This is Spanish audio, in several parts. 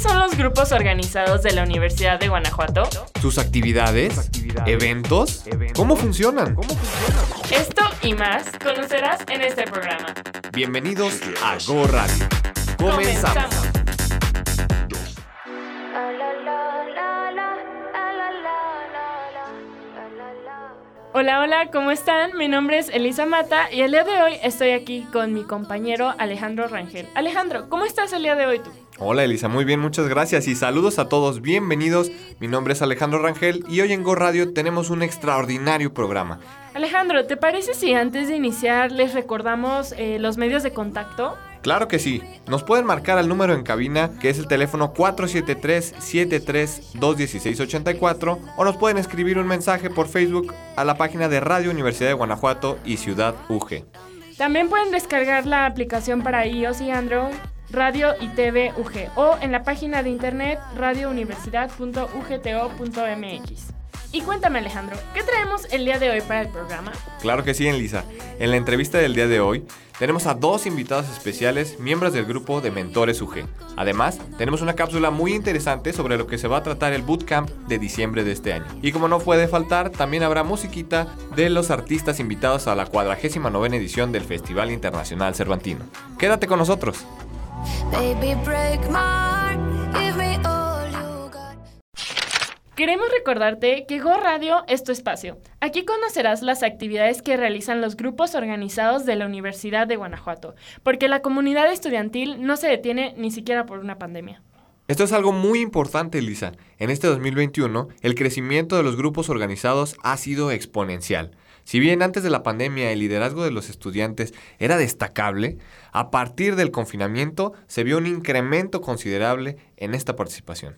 ¿Cuáles son los grupos organizados de la Universidad de Guanajuato? ¿Sus actividades? ¿Eventos? ¿Cómo funcionan? Esto y más conocerás en este programa. Bienvenidos a Go Radio. Comenzamos. Hola, hola, ¿cómo están? Mi nombre es Elisa Mata y el día de hoy estoy aquí con mi compañero Alejandro Rangel. Alejandro, ¿cómo estás el día de hoy tú? Hola Elisa, muy bien, muchas gracias y saludos a todos, bienvenidos. Mi nombre es Alejandro Rangel y hoy en Go Radio tenemos un extraordinario programa. Alejandro, ¿te parece si antes de iniciar les recordamos eh, los medios de contacto? Claro que sí. Nos pueden marcar al número en cabina, que es el teléfono 473-73-216-84, o nos pueden escribir un mensaje por Facebook a la página de Radio Universidad de Guanajuato y Ciudad UG. También pueden descargar la aplicación para iOS y Android Radio y TV UG o en la página de internet radiouniversidad.ugto.mx. Y cuéntame Alejandro, ¿qué traemos el día de hoy para el programa? Claro que sí, Elisa. En la entrevista del día de hoy tenemos a dos invitados especiales, miembros del grupo de Mentores UG. Además, tenemos una cápsula muy interesante sobre lo que se va a tratar el bootcamp de diciembre de este año. Y como no puede faltar, también habrá musiquita de los artistas invitados a la 49 edición del Festival Internacional Cervantino. Quédate con nosotros. Baby, break Queremos recordarte que Go Radio es tu espacio. Aquí conocerás las actividades que realizan los grupos organizados de la Universidad de Guanajuato, porque la comunidad estudiantil no se detiene ni siquiera por una pandemia. Esto es algo muy importante, Lisa. En este 2021, el crecimiento de los grupos organizados ha sido exponencial. Si bien antes de la pandemia el liderazgo de los estudiantes era destacable, a partir del confinamiento se vio un incremento considerable en esta participación.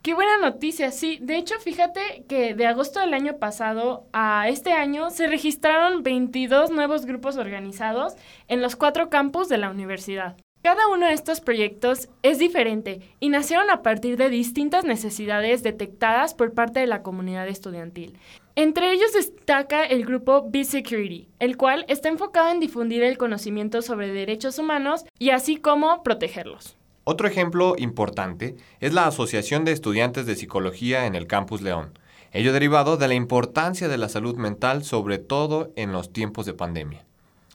Qué buena noticia, sí. De hecho, fíjate que de agosto del año pasado a este año se registraron 22 nuevos grupos organizados en los cuatro campus de la universidad. Cada uno de estos proyectos es diferente y nacieron a partir de distintas necesidades detectadas por parte de la comunidad estudiantil. Entre ellos destaca el grupo B-Security, el cual está enfocado en difundir el conocimiento sobre derechos humanos y así como protegerlos. Otro ejemplo importante es la Asociación de Estudiantes de Psicología en el Campus León, ello derivado de la importancia de la salud mental, sobre todo en los tiempos de pandemia.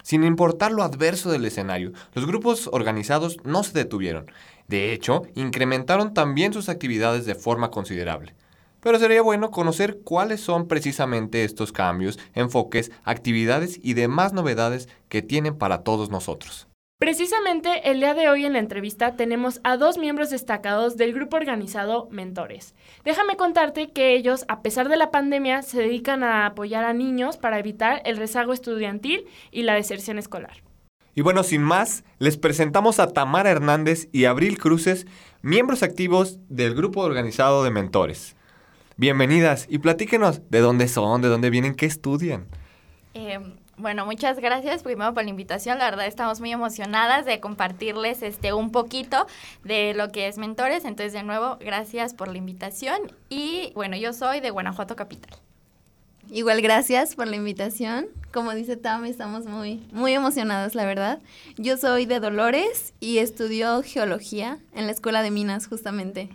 Sin importar lo adverso del escenario, los grupos organizados no se detuvieron. De hecho, incrementaron también sus actividades de forma considerable. Pero sería bueno conocer cuáles son precisamente estos cambios, enfoques, actividades y demás novedades que tienen para todos nosotros. Precisamente el día de hoy en la entrevista tenemos a dos miembros destacados del grupo organizado Mentores. Déjame contarte que ellos, a pesar de la pandemia, se dedican a apoyar a niños para evitar el rezago estudiantil y la deserción escolar. Y bueno, sin más, les presentamos a Tamara Hernández y Abril Cruces, miembros activos del grupo organizado de Mentores. Bienvenidas y platíquenos de dónde son, de dónde vienen, qué estudian. Eh, bueno, muchas gracias primero por la invitación. La verdad estamos muy emocionadas de compartirles este un poquito de lo que es Mentores. Entonces, de nuevo, gracias por la invitación. Y bueno, yo soy de Guanajuato Capital. Igual gracias por la invitación. Como dice Tam, estamos muy, muy emocionadas, la verdad. Yo soy de Dolores y estudio geología en la Escuela de Minas, justamente.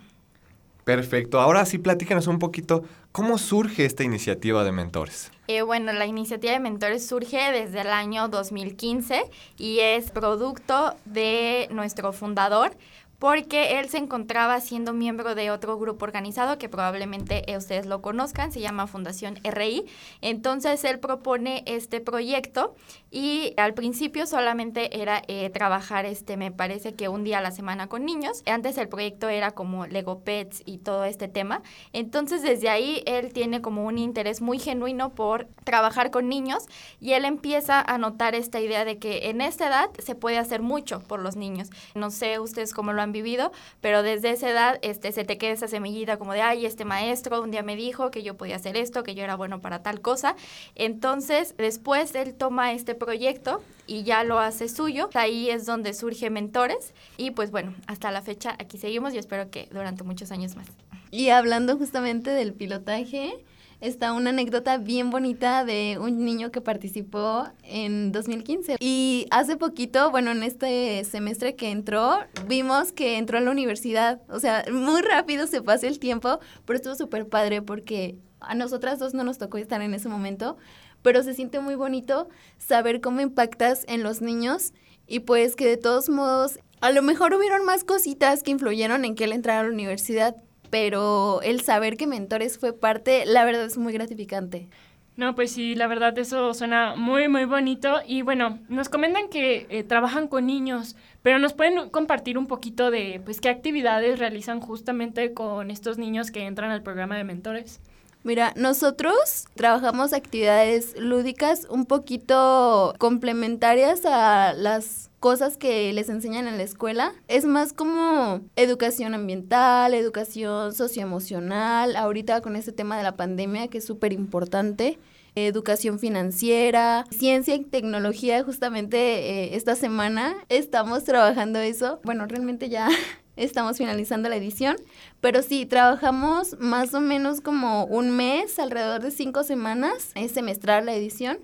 Perfecto. Ahora sí, platícanos un poquito cómo surge esta iniciativa de mentores. Eh, bueno, la iniciativa de mentores surge desde el año 2015 y es producto de nuestro fundador, porque él se encontraba siendo miembro de otro grupo organizado que probablemente ustedes lo conozcan, se llama Fundación RI. Entonces él propone este proyecto y al principio solamente era eh, trabajar, este, me parece que un día a la semana con niños. Antes el proyecto era como Lego Pets y todo este tema. Entonces desde ahí él tiene como un interés muy genuino por trabajar con niños y él empieza a notar esta idea de que en esta edad se puede hacer mucho por los niños. No sé ustedes cómo lo han vivido, pero desde esa edad este, se te queda esa semillita como de, ay, este maestro un día me dijo que yo podía hacer esto, que yo era bueno para tal cosa. Entonces, después él toma este proyecto y ya lo hace suyo. Ahí es donde surge Mentores y pues bueno, hasta la fecha aquí seguimos y espero que durante muchos años más. Y hablando justamente del pilotaje, está una anécdota bien bonita de un niño que participó en 2015. Y hace poquito, bueno, en este semestre que entró, vimos que entró a la universidad. O sea, muy rápido se pasa el tiempo, pero estuvo súper padre porque a nosotras dos no nos tocó estar en ese momento, pero se siente muy bonito saber cómo impactas en los niños y pues que de todos modos, a lo mejor hubieron más cositas que influyeron en que él entrara a la universidad, pero el saber que Mentores fue parte, la verdad es muy gratificante. No, pues sí, la verdad eso suena muy, muy bonito. Y bueno, nos comentan que eh, trabajan con niños, pero nos pueden compartir un poquito de, pues, qué actividades realizan justamente con estos niños que entran al programa de mentores. Mira, nosotros trabajamos actividades lúdicas un poquito complementarias a las cosas que les enseñan en la escuela. Es más como educación ambiental, educación socioemocional, ahorita con este tema de la pandemia que es súper importante educación financiera, ciencia y tecnología. Justamente eh, esta semana estamos trabajando eso. Bueno, realmente ya estamos finalizando la edición, pero sí, trabajamos más o menos como un mes, alrededor de cinco semanas, es semestral la edición.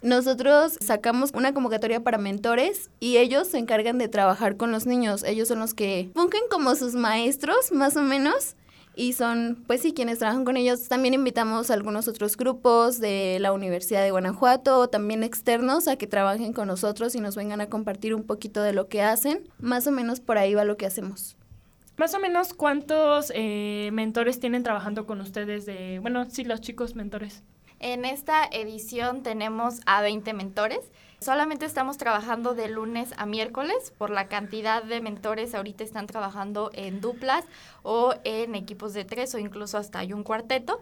Nosotros sacamos una convocatoria para mentores y ellos se encargan de trabajar con los niños. Ellos son los que fungen como sus maestros, más o menos, y son, pues sí, quienes trabajan con ellos. También invitamos a algunos otros grupos de la Universidad de Guanajuato, también externos, a que trabajen con nosotros y nos vengan a compartir un poquito de lo que hacen. Más o menos por ahí va lo que hacemos. Más o menos, ¿cuántos eh, mentores tienen trabajando con ustedes de, bueno, sí, los chicos mentores? En esta edición tenemos a 20 mentores. Solamente estamos trabajando de lunes a miércoles por la cantidad de mentores. Ahorita están trabajando en duplas o en equipos de tres o incluso hasta hay un cuarteto.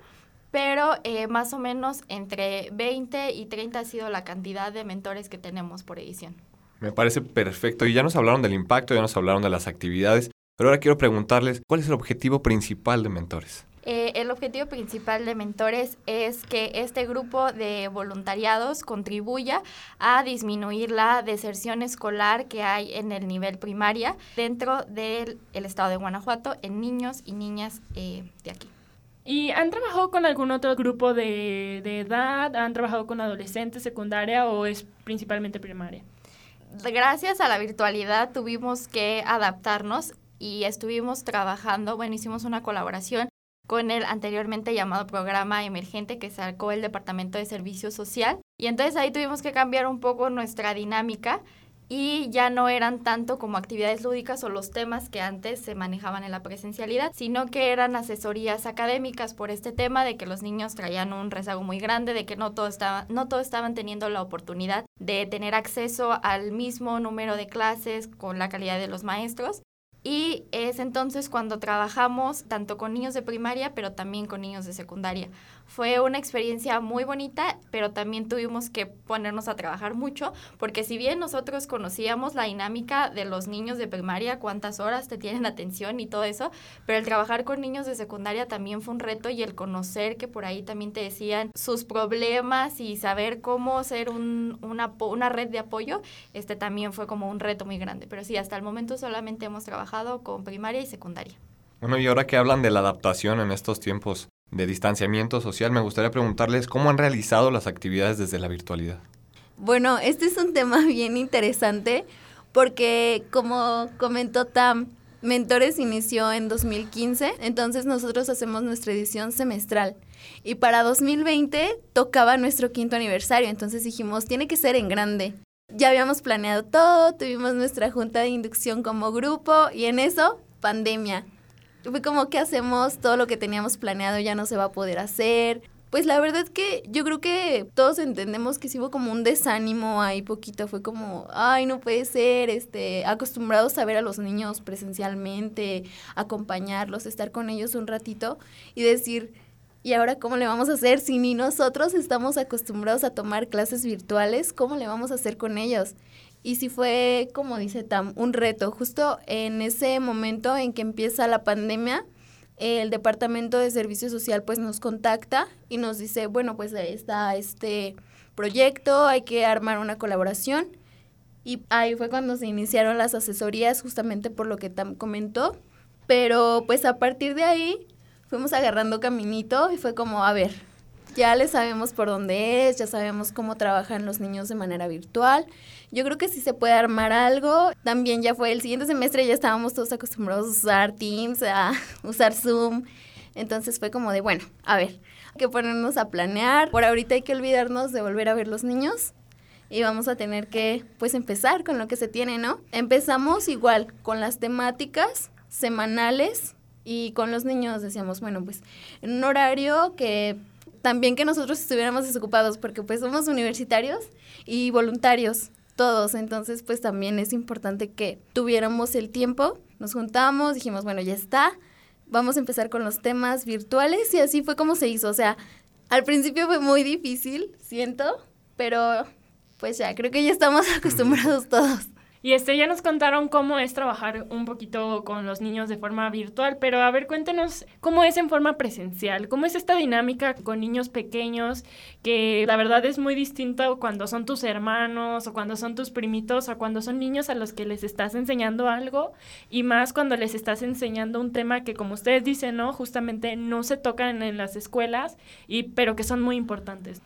Pero eh, más o menos entre 20 y 30 ha sido la cantidad de mentores que tenemos por edición. Me parece perfecto. Y ya nos hablaron del impacto, ya nos hablaron de las actividades. Pero ahora quiero preguntarles, ¿cuál es el objetivo principal de mentores? Eh, el objetivo principal de Mentores es que este grupo de voluntariados contribuya a disminuir la deserción escolar que hay en el nivel primaria dentro del estado de Guanajuato en niños y niñas eh, de aquí. ¿Y han trabajado con algún otro grupo de, de edad? ¿Han trabajado con adolescentes, secundaria o es principalmente primaria? Gracias a la virtualidad tuvimos que adaptarnos y estuvimos trabajando, bueno, hicimos una colaboración con el anteriormente llamado programa emergente que sacó el Departamento de Servicio Social. Y entonces ahí tuvimos que cambiar un poco nuestra dinámica y ya no eran tanto como actividades lúdicas o los temas que antes se manejaban en la presencialidad, sino que eran asesorías académicas por este tema de que los niños traían un rezago muy grande, de que no, todo estaba, no todos estaban teniendo la oportunidad de tener acceso al mismo número de clases con la calidad de los maestros. Y es entonces cuando trabajamos tanto con niños de primaria, pero también con niños de secundaria. Fue una experiencia muy bonita, pero también tuvimos que ponernos a trabajar mucho, porque si bien nosotros conocíamos la dinámica de los niños de primaria, cuántas horas te tienen atención y todo eso, pero el trabajar con niños de secundaria también fue un reto y el conocer que por ahí también te decían sus problemas y saber cómo ser un, una, una red de apoyo, este también fue como un reto muy grande. Pero sí, hasta el momento solamente hemos trabajado con primaria y secundaria. Bueno, y ahora que hablan de la adaptación en estos tiempos, de distanciamiento social, me gustaría preguntarles cómo han realizado las actividades desde la virtualidad. Bueno, este es un tema bien interesante porque como comentó Tam, Mentores inició en 2015, entonces nosotros hacemos nuestra edición semestral. Y para 2020 tocaba nuestro quinto aniversario, entonces dijimos, tiene que ser en grande. Ya habíamos planeado todo, tuvimos nuestra junta de inducción como grupo y en eso, pandemia fue como que hacemos todo lo que teníamos planeado ya no se va a poder hacer. Pues la verdad es que yo creo que todos entendemos que sí hubo como un desánimo ahí poquito, fue como, ay, no puede ser, este, acostumbrados a ver a los niños presencialmente, acompañarlos, estar con ellos un ratito y decir, ¿y ahora cómo le vamos a hacer si ni nosotros estamos acostumbrados a tomar clases virtuales? ¿Cómo le vamos a hacer con ellos? Y sí fue, como dice Tam, un reto. Justo en ese momento en que empieza la pandemia, el Departamento de Servicio Social pues nos contacta y nos dice, bueno, pues está este proyecto, hay que armar una colaboración. Y ahí fue cuando se iniciaron las asesorías, justamente por lo que Tam comentó. Pero pues a partir de ahí fuimos agarrando caminito y fue como, a ver, ya le sabemos por dónde es, ya sabemos cómo trabajan los niños de manera virtual. Yo creo que sí se puede armar algo. También ya fue el siguiente semestre, ya estábamos todos acostumbrados a usar Teams, a usar Zoom. Entonces fue como de, bueno, a ver, hay que ponernos a planear. Por ahorita hay que olvidarnos de volver a ver los niños y vamos a tener que pues empezar con lo que se tiene, ¿no? Empezamos igual con las temáticas semanales y con los niños decíamos, bueno, pues en un horario que también que nosotros estuviéramos desocupados porque pues somos universitarios y voluntarios todos, entonces pues también es importante que tuviéramos el tiempo, nos juntamos, dijimos, bueno, ya está, vamos a empezar con los temas virtuales y así fue como se hizo, o sea, al principio fue muy difícil, siento, pero pues ya, creo que ya estamos acostumbrados todos. Y este, ya nos contaron cómo es trabajar un poquito con los niños de forma virtual, pero a ver, cuéntenos cómo es en forma presencial, cómo es esta dinámica con niños pequeños, que la verdad es muy distinto cuando son tus hermanos o cuando son tus primitos o cuando son niños a los que les estás enseñando algo y más cuando les estás enseñando un tema que como ustedes dicen, ¿no? Justamente no se tocan en las escuelas, y, pero que son muy importantes.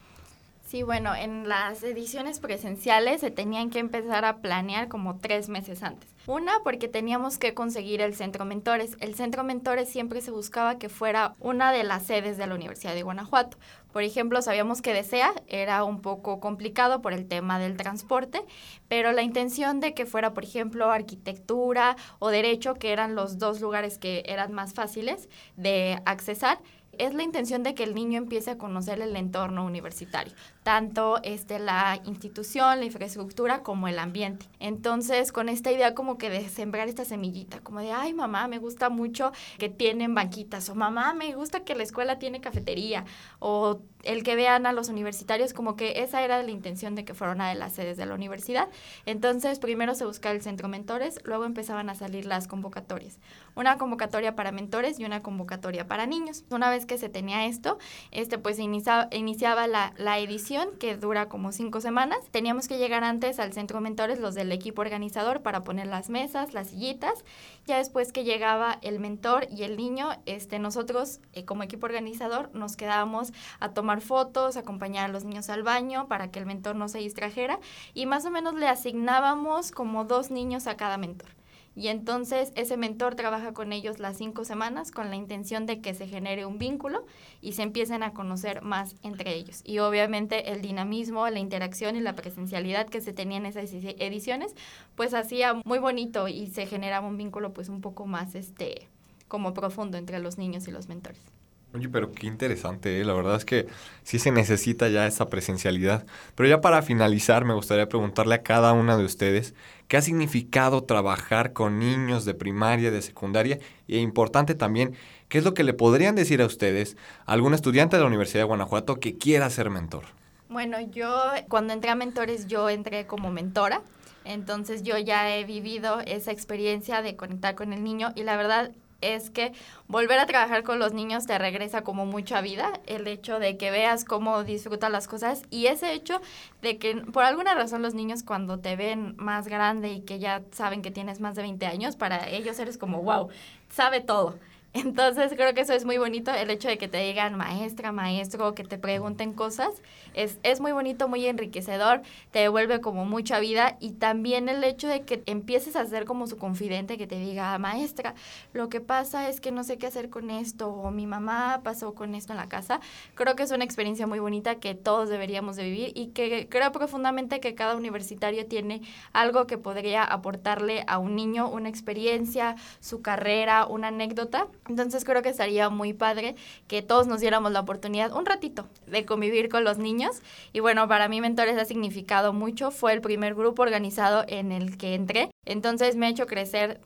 Sí, bueno, en las ediciones presenciales se tenían que empezar a planear como tres meses antes. Una, porque teníamos que conseguir el centro mentores. El centro mentores siempre se buscaba que fuera una de las sedes de la Universidad de Guanajuato. Por ejemplo, sabíamos que Desea era un poco complicado por el tema del transporte, pero la intención de que fuera, por ejemplo, arquitectura o derecho, que eran los dos lugares que eran más fáciles de accesar, es la intención de que el niño empiece a conocer el entorno universitario, tanto este, la institución, la infraestructura como el ambiente. Entonces, con esta idea como que de sembrar esta semillita, como de, ay mamá, me gusta mucho que tienen banquitas, o mamá, me gusta que la escuela tiene cafetería, o el que vean a los universitarios, como que esa era la intención de que fuera una de las sedes de la universidad. Entonces, primero se buscaba el centro mentores, luego empezaban a salir las convocatorias. Una convocatoria para mentores y una convocatoria para niños. Una vez que se tenía esto, este, pues inicia, iniciaba la, la edición que dura como cinco semanas. Teníamos que llegar antes al centro mentores, los del equipo organizador, para poner las mesas, las sillitas. Ya después que llegaba el mentor y el niño, este, nosotros eh, como equipo organizador nos quedábamos a tomar fotos, acompañar a los niños al baño para que el mentor no se distrajera y más o menos le asignábamos como dos niños a cada mentor. Y entonces ese mentor trabaja con ellos las cinco semanas con la intención de que se genere un vínculo y se empiecen a conocer más entre ellos. Y obviamente el dinamismo, la interacción y la presencialidad que se tenía en esas ediciones, pues hacía muy bonito y se generaba un vínculo pues un poco más este como profundo entre los niños y los mentores. Oye, pero qué interesante, ¿eh? la verdad es que sí se necesita ya esa presencialidad. Pero ya para finalizar, me gustaría preguntarle a cada una de ustedes qué ha significado trabajar con niños de primaria, de secundaria, y e importante también, qué es lo que le podrían decir a ustedes a algún estudiante de la Universidad de Guanajuato que quiera ser mentor. Bueno, yo cuando entré a mentores, yo entré como mentora. Entonces yo ya he vivido esa experiencia de conectar con el niño y la verdad es que volver a trabajar con los niños te regresa como mucha vida, el hecho de que veas cómo disfrutan las cosas y ese hecho de que por alguna razón los niños cuando te ven más grande y que ya saben que tienes más de 20 años, para ellos eres como, wow, sabe todo. Entonces creo que eso es muy bonito, el hecho de que te digan maestra, maestro, que te pregunten cosas, es, es muy bonito, muy enriquecedor, te devuelve como mucha vida y también el hecho de que empieces a ser como su confidente, que te diga, maestra, lo que pasa es que no sé qué hacer con esto o mi mamá pasó con esto en la casa, creo que es una experiencia muy bonita que todos deberíamos de vivir y que creo profundamente que cada universitario tiene algo que podría aportarle a un niño, una experiencia, su carrera, una anécdota entonces creo que estaría muy padre que todos nos diéramos la oportunidad un ratito de convivir con los niños. Y bueno, para mí Mentores ha significado mucho. Fue el primer grupo organizado en el que entré. Entonces me ha hecho crecer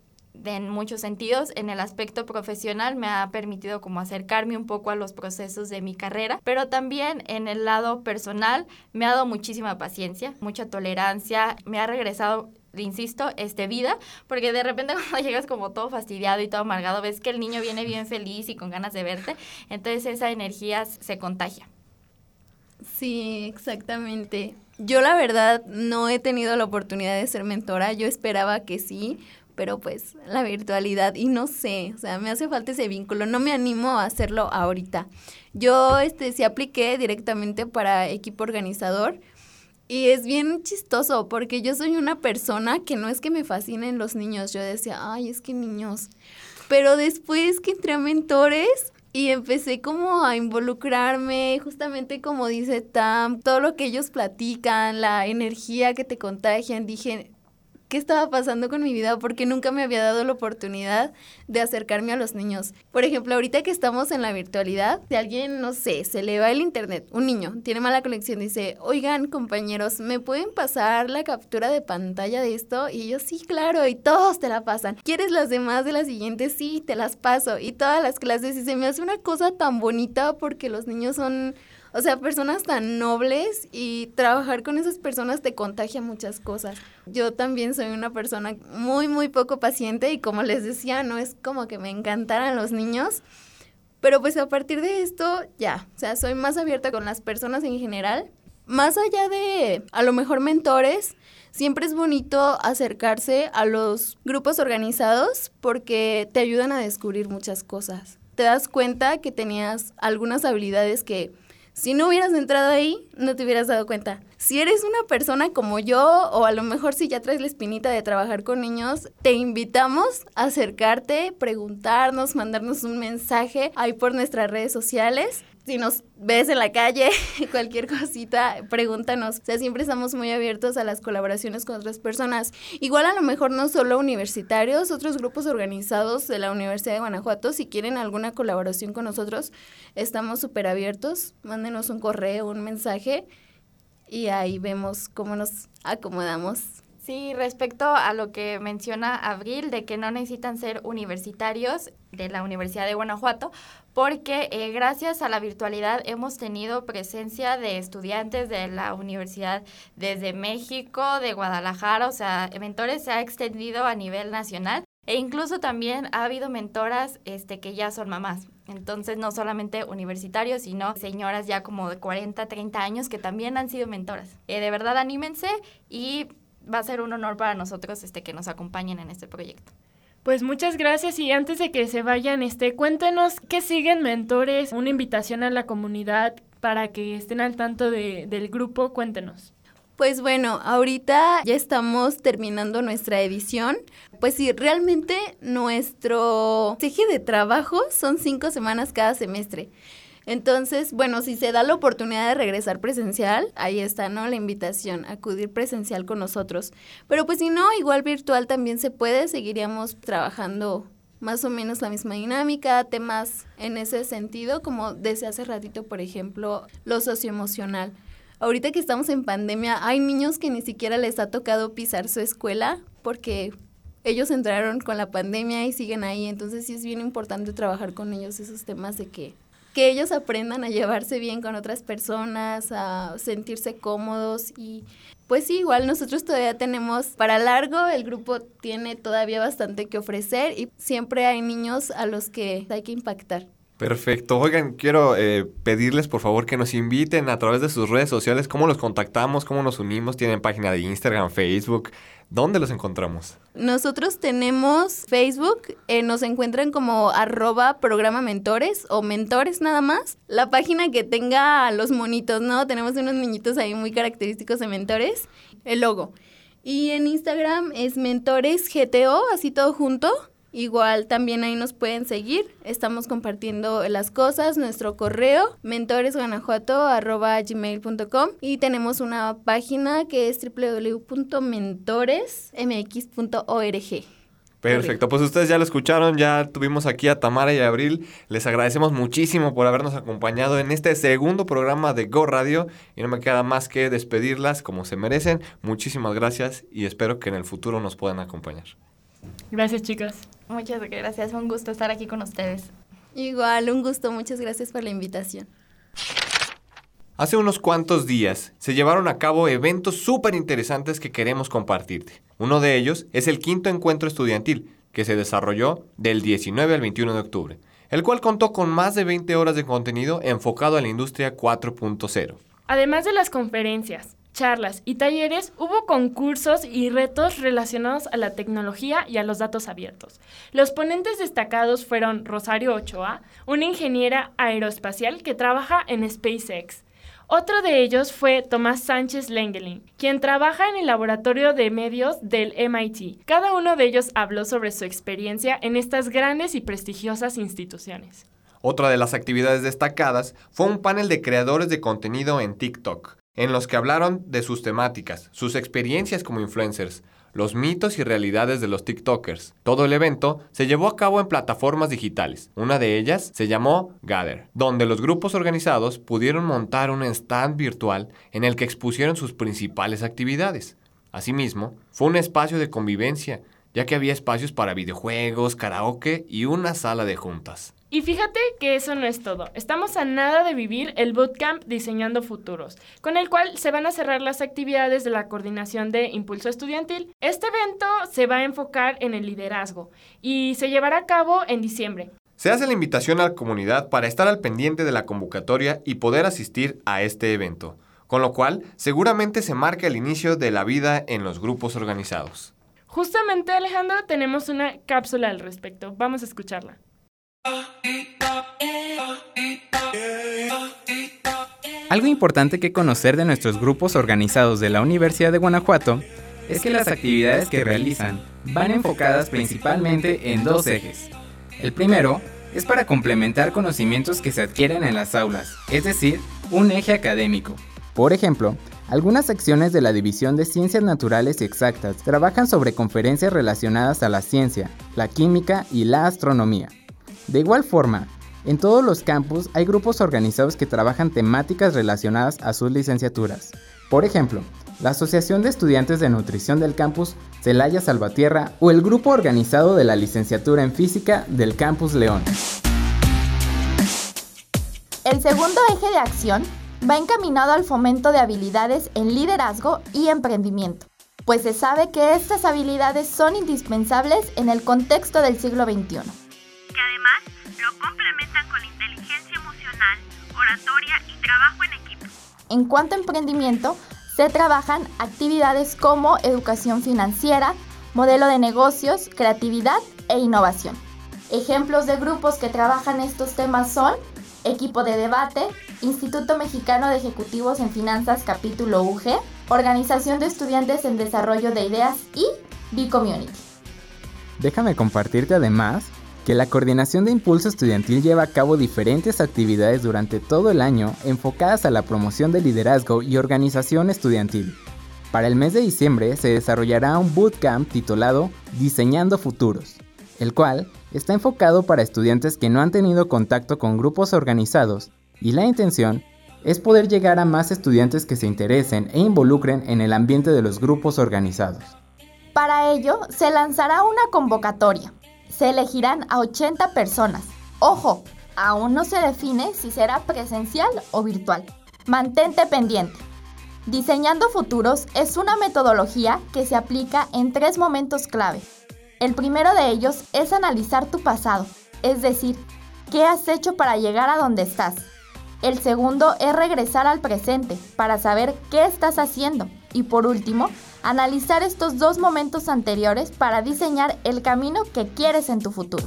en muchos sentidos. En el aspecto profesional me ha permitido como acercarme un poco a los procesos de mi carrera, pero también en el lado personal me ha dado muchísima paciencia, mucha tolerancia, me ha regresado insisto, este, vida, porque de repente cuando llegas como todo fastidiado y todo amargado, ves que el niño viene bien feliz y con ganas de verte, entonces esa energía se contagia. Sí, exactamente. Yo la verdad no he tenido la oportunidad de ser mentora, yo esperaba que sí, pero pues la virtualidad y no sé, o sea, me hace falta ese vínculo, no me animo a hacerlo ahorita. Yo este sí apliqué directamente para equipo organizador y es bien chistoso porque yo soy una persona que no es que me fascinen los niños, yo decía, "Ay, es que niños." Pero después que entré a mentores, y empecé como a involucrarme, justamente como dice Tam, todo lo que ellos platican, la energía que te contagian, dije, qué estaba pasando con mi vida porque nunca me había dado la oportunidad de acercarme a los niños. Por ejemplo, ahorita que estamos en la virtualidad, si alguien, no sé, se le va el internet, un niño tiene mala conexión, dice, oigan compañeros, ¿me pueden pasar la captura de pantalla de esto? Y ellos, sí, claro, y todos te la pasan. ¿Quieres las demás de las siguientes? Sí, te las paso. Y todas las clases, y se me hace una cosa tan bonita porque los niños son o sea, personas tan nobles y trabajar con esas personas te contagia muchas cosas. Yo también soy una persona muy, muy poco paciente y como les decía, no es como que me encantaran los niños. Pero pues a partir de esto, ya, o sea, soy más abierta con las personas en general. Más allá de, a lo mejor, mentores, siempre es bonito acercarse a los grupos organizados porque te ayudan a descubrir muchas cosas. Te das cuenta que tenías algunas habilidades que si no hubieras entrado ahí, no te hubieras dado cuenta. Si eres una persona como yo, o a lo mejor si ya traes la espinita de trabajar con niños, te invitamos a acercarte, preguntarnos, mandarnos un mensaje ahí por nuestras redes sociales si nos ves en la calle, cualquier cosita, pregúntanos. O sea, siempre estamos muy abiertos a las colaboraciones con otras personas. Igual a lo mejor no solo universitarios, otros grupos organizados de la Universidad de Guanajuato, si quieren alguna colaboración con nosotros, estamos súper abiertos. Mándenos un correo, un mensaje y ahí vemos cómo nos acomodamos. Sí, respecto a lo que menciona Abril, de que no necesitan ser universitarios de la Universidad de Guanajuato, porque eh, gracias a la virtualidad hemos tenido presencia de estudiantes de la universidad desde México, de Guadalajara, o sea, mentores se ha extendido a nivel nacional e incluso también ha habido mentoras este, que ya son mamás. Entonces, no solamente universitarios, sino señoras ya como de 40, 30 años que también han sido mentoras. Eh, de verdad, anímense y va a ser un honor para nosotros este, que nos acompañen en este proyecto. Pues muchas gracias y antes de que se vayan, este, cuéntenos qué siguen mentores, una invitación a la comunidad para que estén al tanto de, del grupo, cuéntenos. Pues bueno, ahorita ya estamos terminando nuestra edición. Pues sí, realmente nuestro eje de trabajo son cinco semanas cada semestre. Entonces, bueno, si se da la oportunidad de regresar presencial, ahí está, ¿no? La invitación, acudir presencial con nosotros. Pero pues si no, igual virtual también se puede, seguiríamos trabajando más o menos la misma dinámica, temas en ese sentido, como desde hace ratito, por ejemplo, lo socioemocional. Ahorita que estamos en pandemia, hay niños que ni siquiera les ha tocado pisar su escuela porque ellos entraron con la pandemia y siguen ahí, entonces sí es bien importante trabajar con ellos esos temas de que que ellos aprendan a llevarse bien con otras personas, a sentirse cómodos y pues sí, igual nosotros todavía tenemos para largo, el grupo tiene todavía bastante que ofrecer y siempre hay niños a los que hay que impactar. Perfecto. Oigan, quiero eh, pedirles por favor que nos inviten a través de sus redes sociales, cómo los contactamos, cómo nos unimos, tienen página de Instagram, Facebook, ¿dónde los encontramos? Nosotros tenemos Facebook, eh, nos encuentran como arroba programa mentores o mentores nada más. La página que tenga los monitos, ¿no? Tenemos unos niñitos ahí muy característicos de mentores, el logo. Y en Instagram es mentores GTO, así todo junto. Igual también ahí nos pueden seguir. Estamos compartiendo las cosas, nuestro correo, mentoresguanajuato.gmail.com y tenemos una página que es www.mentoresmx.org. Perfecto, pues ustedes ya lo escucharon, ya tuvimos aquí a Tamara y a Abril. Les agradecemos muchísimo por habernos acompañado en este segundo programa de Go Radio y no me queda más que despedirlas como se merecen. Muchísimas gracias y espero que en el futuro nos puedan acompañar. Gracias, chicas. Muchas gracias, un gusto estar aquí con ustedes. Igual, un gusto, muchas gracias por la invitación. Hace unos cuantos días se llevaron a cabo eventos súper interesantes que queremos compartirte. Uno de ellos es el quinto encuentro estudiantil, que se desarrolló del 19 al 21 de octubre, el cual contó con más de 20 horas de contenido enfocado a la industria 4.0. Además de las conferencias, charlas y talleres, hubo concursos y retos relacionados a la tecnología y a los datos abiertos. Los ponentes destacados fueron Rosario Ochoa, una ingeniera aeroespacial que trabaja en SpaceX. Otro de ellos fue Tomás Sánchez Lengelin, quien trabaja en el laboratorio de medios del MIT. Cada uno de ellos habló sobre su experiencia en estas grandes y prestigiosas instituciones. Otra de las actividades destacadas fue un panel de creadores de contenido en TikTok, en los que hablaron de sus temáticas, sus experiencias como influencers, los mitos y realidades de los TikTokers. Todo el evento se llevó a cabo en plataformas digitales. Una de ellas se llamó Gather, donde los grupos organizados pudieron montar un stand virtual en el que expusieron sus principales actividades. Asimismo, fue un espacio de convivencia, ya que había espacios para videojuegos, karaoke y una sala de juntas. Y fíjate que eso no es todo. Estamos a nada de vivir el Bootcamp Diseñando Futuros, con el cual se van a cerrar las actividades de la coordinación de Impulso Estudiantil. Este evento se va a enfocar en el liderazgo y se llevará a cabo en diciembre. Se hace la invitación a la comunidad para estar al pendiente de la convocatoria y poder asistir a este evento, con lo cual seguramente se marca el inicio de la vida en los grupos organizados. Justamente Alejandro tenemos una cápsula al respecto. Vamos a escucharla. Algo importante que conocer de nuestros grupos organizados de la Universidad de Guanajuato es que las actividades que realizan van enfocadas principalmente en dos ejes. El primero es para complementar conocimientos que se adquieren en las aulas, es decir, un eje académico. Por ejemplo, algunas secciones de la División de Ciencias Naturales y Exactas trabajan sobre conferencias relacionadas a la ciencia, la química y la astronomía. De igual forma, en todos los campus hay grupos organizados que trabajan temáticas relacionadas a sus licenciaturas. Por ejemplo, la Asociación de Estudiantes de Nutrición del campus Celaya Salvatierra o el grupo organizado de la licenciatura en Física del campus León. El segundo eje de acción va encaminado al fomento de habilidades en liderazgo y emprendimiento, pues se sabe que estas habilidades son indispensables en el contexto del siglo XXI que además lo complementan con inteligencia emocional, oratoria y trabajo en equipo. En cuanto a emprendimiento, se trabajan actividades como educación financiera, modelo de negocios, creatividad e innovación. Ejemplos de grupos que trabajan estos temas son Equipo de Debate, Instituto Mexicano de Ejecutivos en Finanzas capítulo UG, Organización de Estudiantes en Desarrollo de Ideas y B-Community. Déjame compartirte además que la Coordinación de Impulso Estudiantil lleva a cabo diferentes actividades durante todo el año enfocadas a la promoción del liderazgo y organización estudiantil. Para el mes de diciembre se desarrollará un bootcamp titulado Diseñando Futuros, el cual está enfocado para estudiantes que no han tenido contacto con grupos organizados y la intención es poder llegar a más estudiantes que se interesen e involucren en el ambiente de los grupos organizados. Para ello, se lanzará una convocatoria se elegirán a 80 personas. Ojo, aún no se define si será presencial o virtual. Mantente pendiente. Diseñando futuros es una metodología que se aplica en tres momentos clave. El primero de ellos es analizar tu pasado, es decir, qué has hecho para llegar a donde estás. El segundo es regresar al presente para saber qué estás haciendo. Y por último, analizar estos dos momentos anteriores para diseñar el camino que quieres en tu futuro.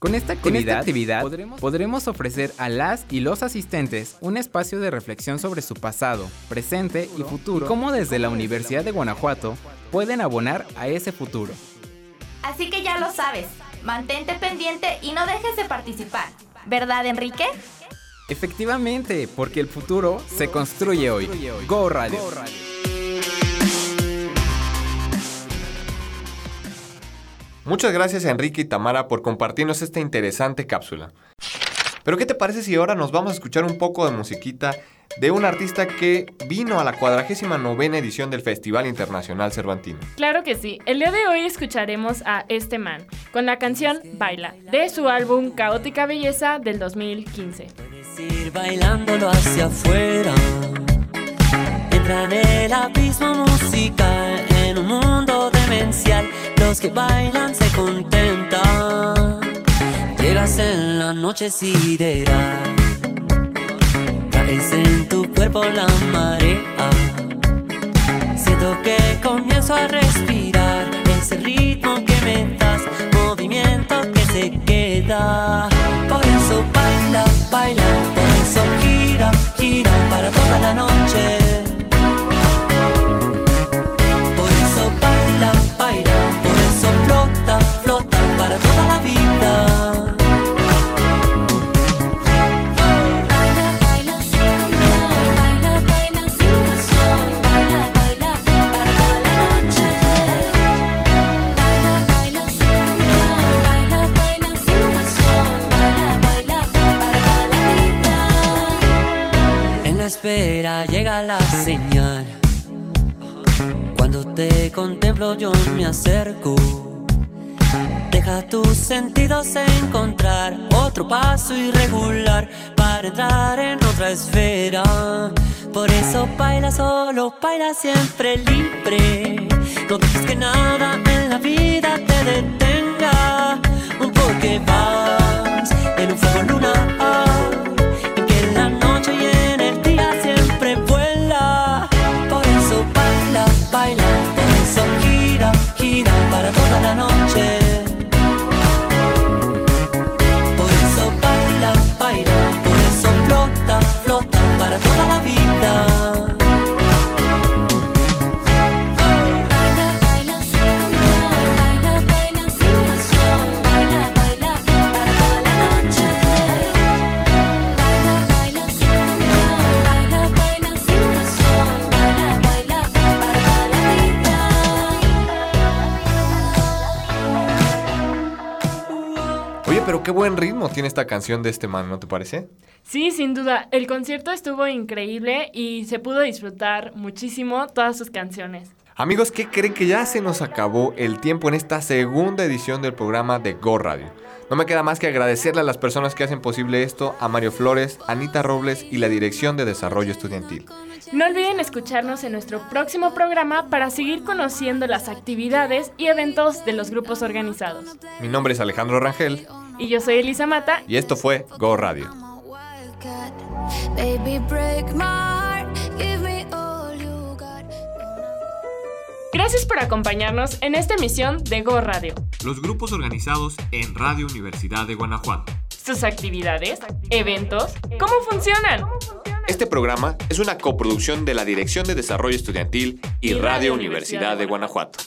Con esta actividad, podremos, ofrecer a las y los asistentes un espacio de reflexión sobre su pasado, presente y futuro, y cómo desde la Universidad de Guanajuato pueden abonar a ese futuro. Así que ya lo sabes, mantente pendiente y no dejes de participar. ¿Verdad, Enrique? Efectivamente, porque el futuro se construye hoy. Go Radio. Muchas gracias a Enrique y Tamara por compartirnos esta interesante cápsula. Pero ¿qué te parece si ahora nos vamos a escuchar un poco de musiquita de un artista que vino a la 49 edición del Festival Internacional Cervantino? Claro que sí. El día de hoy escucharemos a este man con la canción Baila de su álbum Caótica Belleza del 2015. ir bailándolo hacia afuera. Entra en el abismo musical en un mundo demencial los que bailan se contentan. Llegas en la noche sideral, es en tu cuerpo la marea. Siento que comienzo a respirar ese ritmo que me das, movimiento que se queda. Por eso baila, baila, por eso gira, gira para toda la noche. Sentidos encontrar otro paso irregular para entrar en otra esfera. Por eso baila solo, baila siempre libre. No dejes que nada en la vida te detenga. Esta canción de este man, ¿no te parece? Sí, sin duda. El concierto estuvo increíble y se pudo disfrutar muchísimo todas sus canciones. Amigos, ¿qué creen que ya se nos acabó el tiempo en esta segunda edición del programa de Go Radio? No me queda más que agradecerle a las personas que hacen posible esto, a Mario Flores, Anita Robles y la Dirección de Desarrollo Estudiantil. No olviden escucharnos en nuestro próximo programa para seguir conociendo las actividades y eventos de los grupos organizados. Mi nombre es Alejandro Rangel Y yo soy Elisa Mata. y esto fue Go Radio. Gracias por acompañarnos en esta emisión de Go Radio. Los grupos organizados en Radio Universidad de Guanajuato. Sus actividades, eventos, ¿cómo funcionan? Este programa es una coproducción de la Dirección de Desarrollo Estudiantil y Radio Universidad de Guanajuato.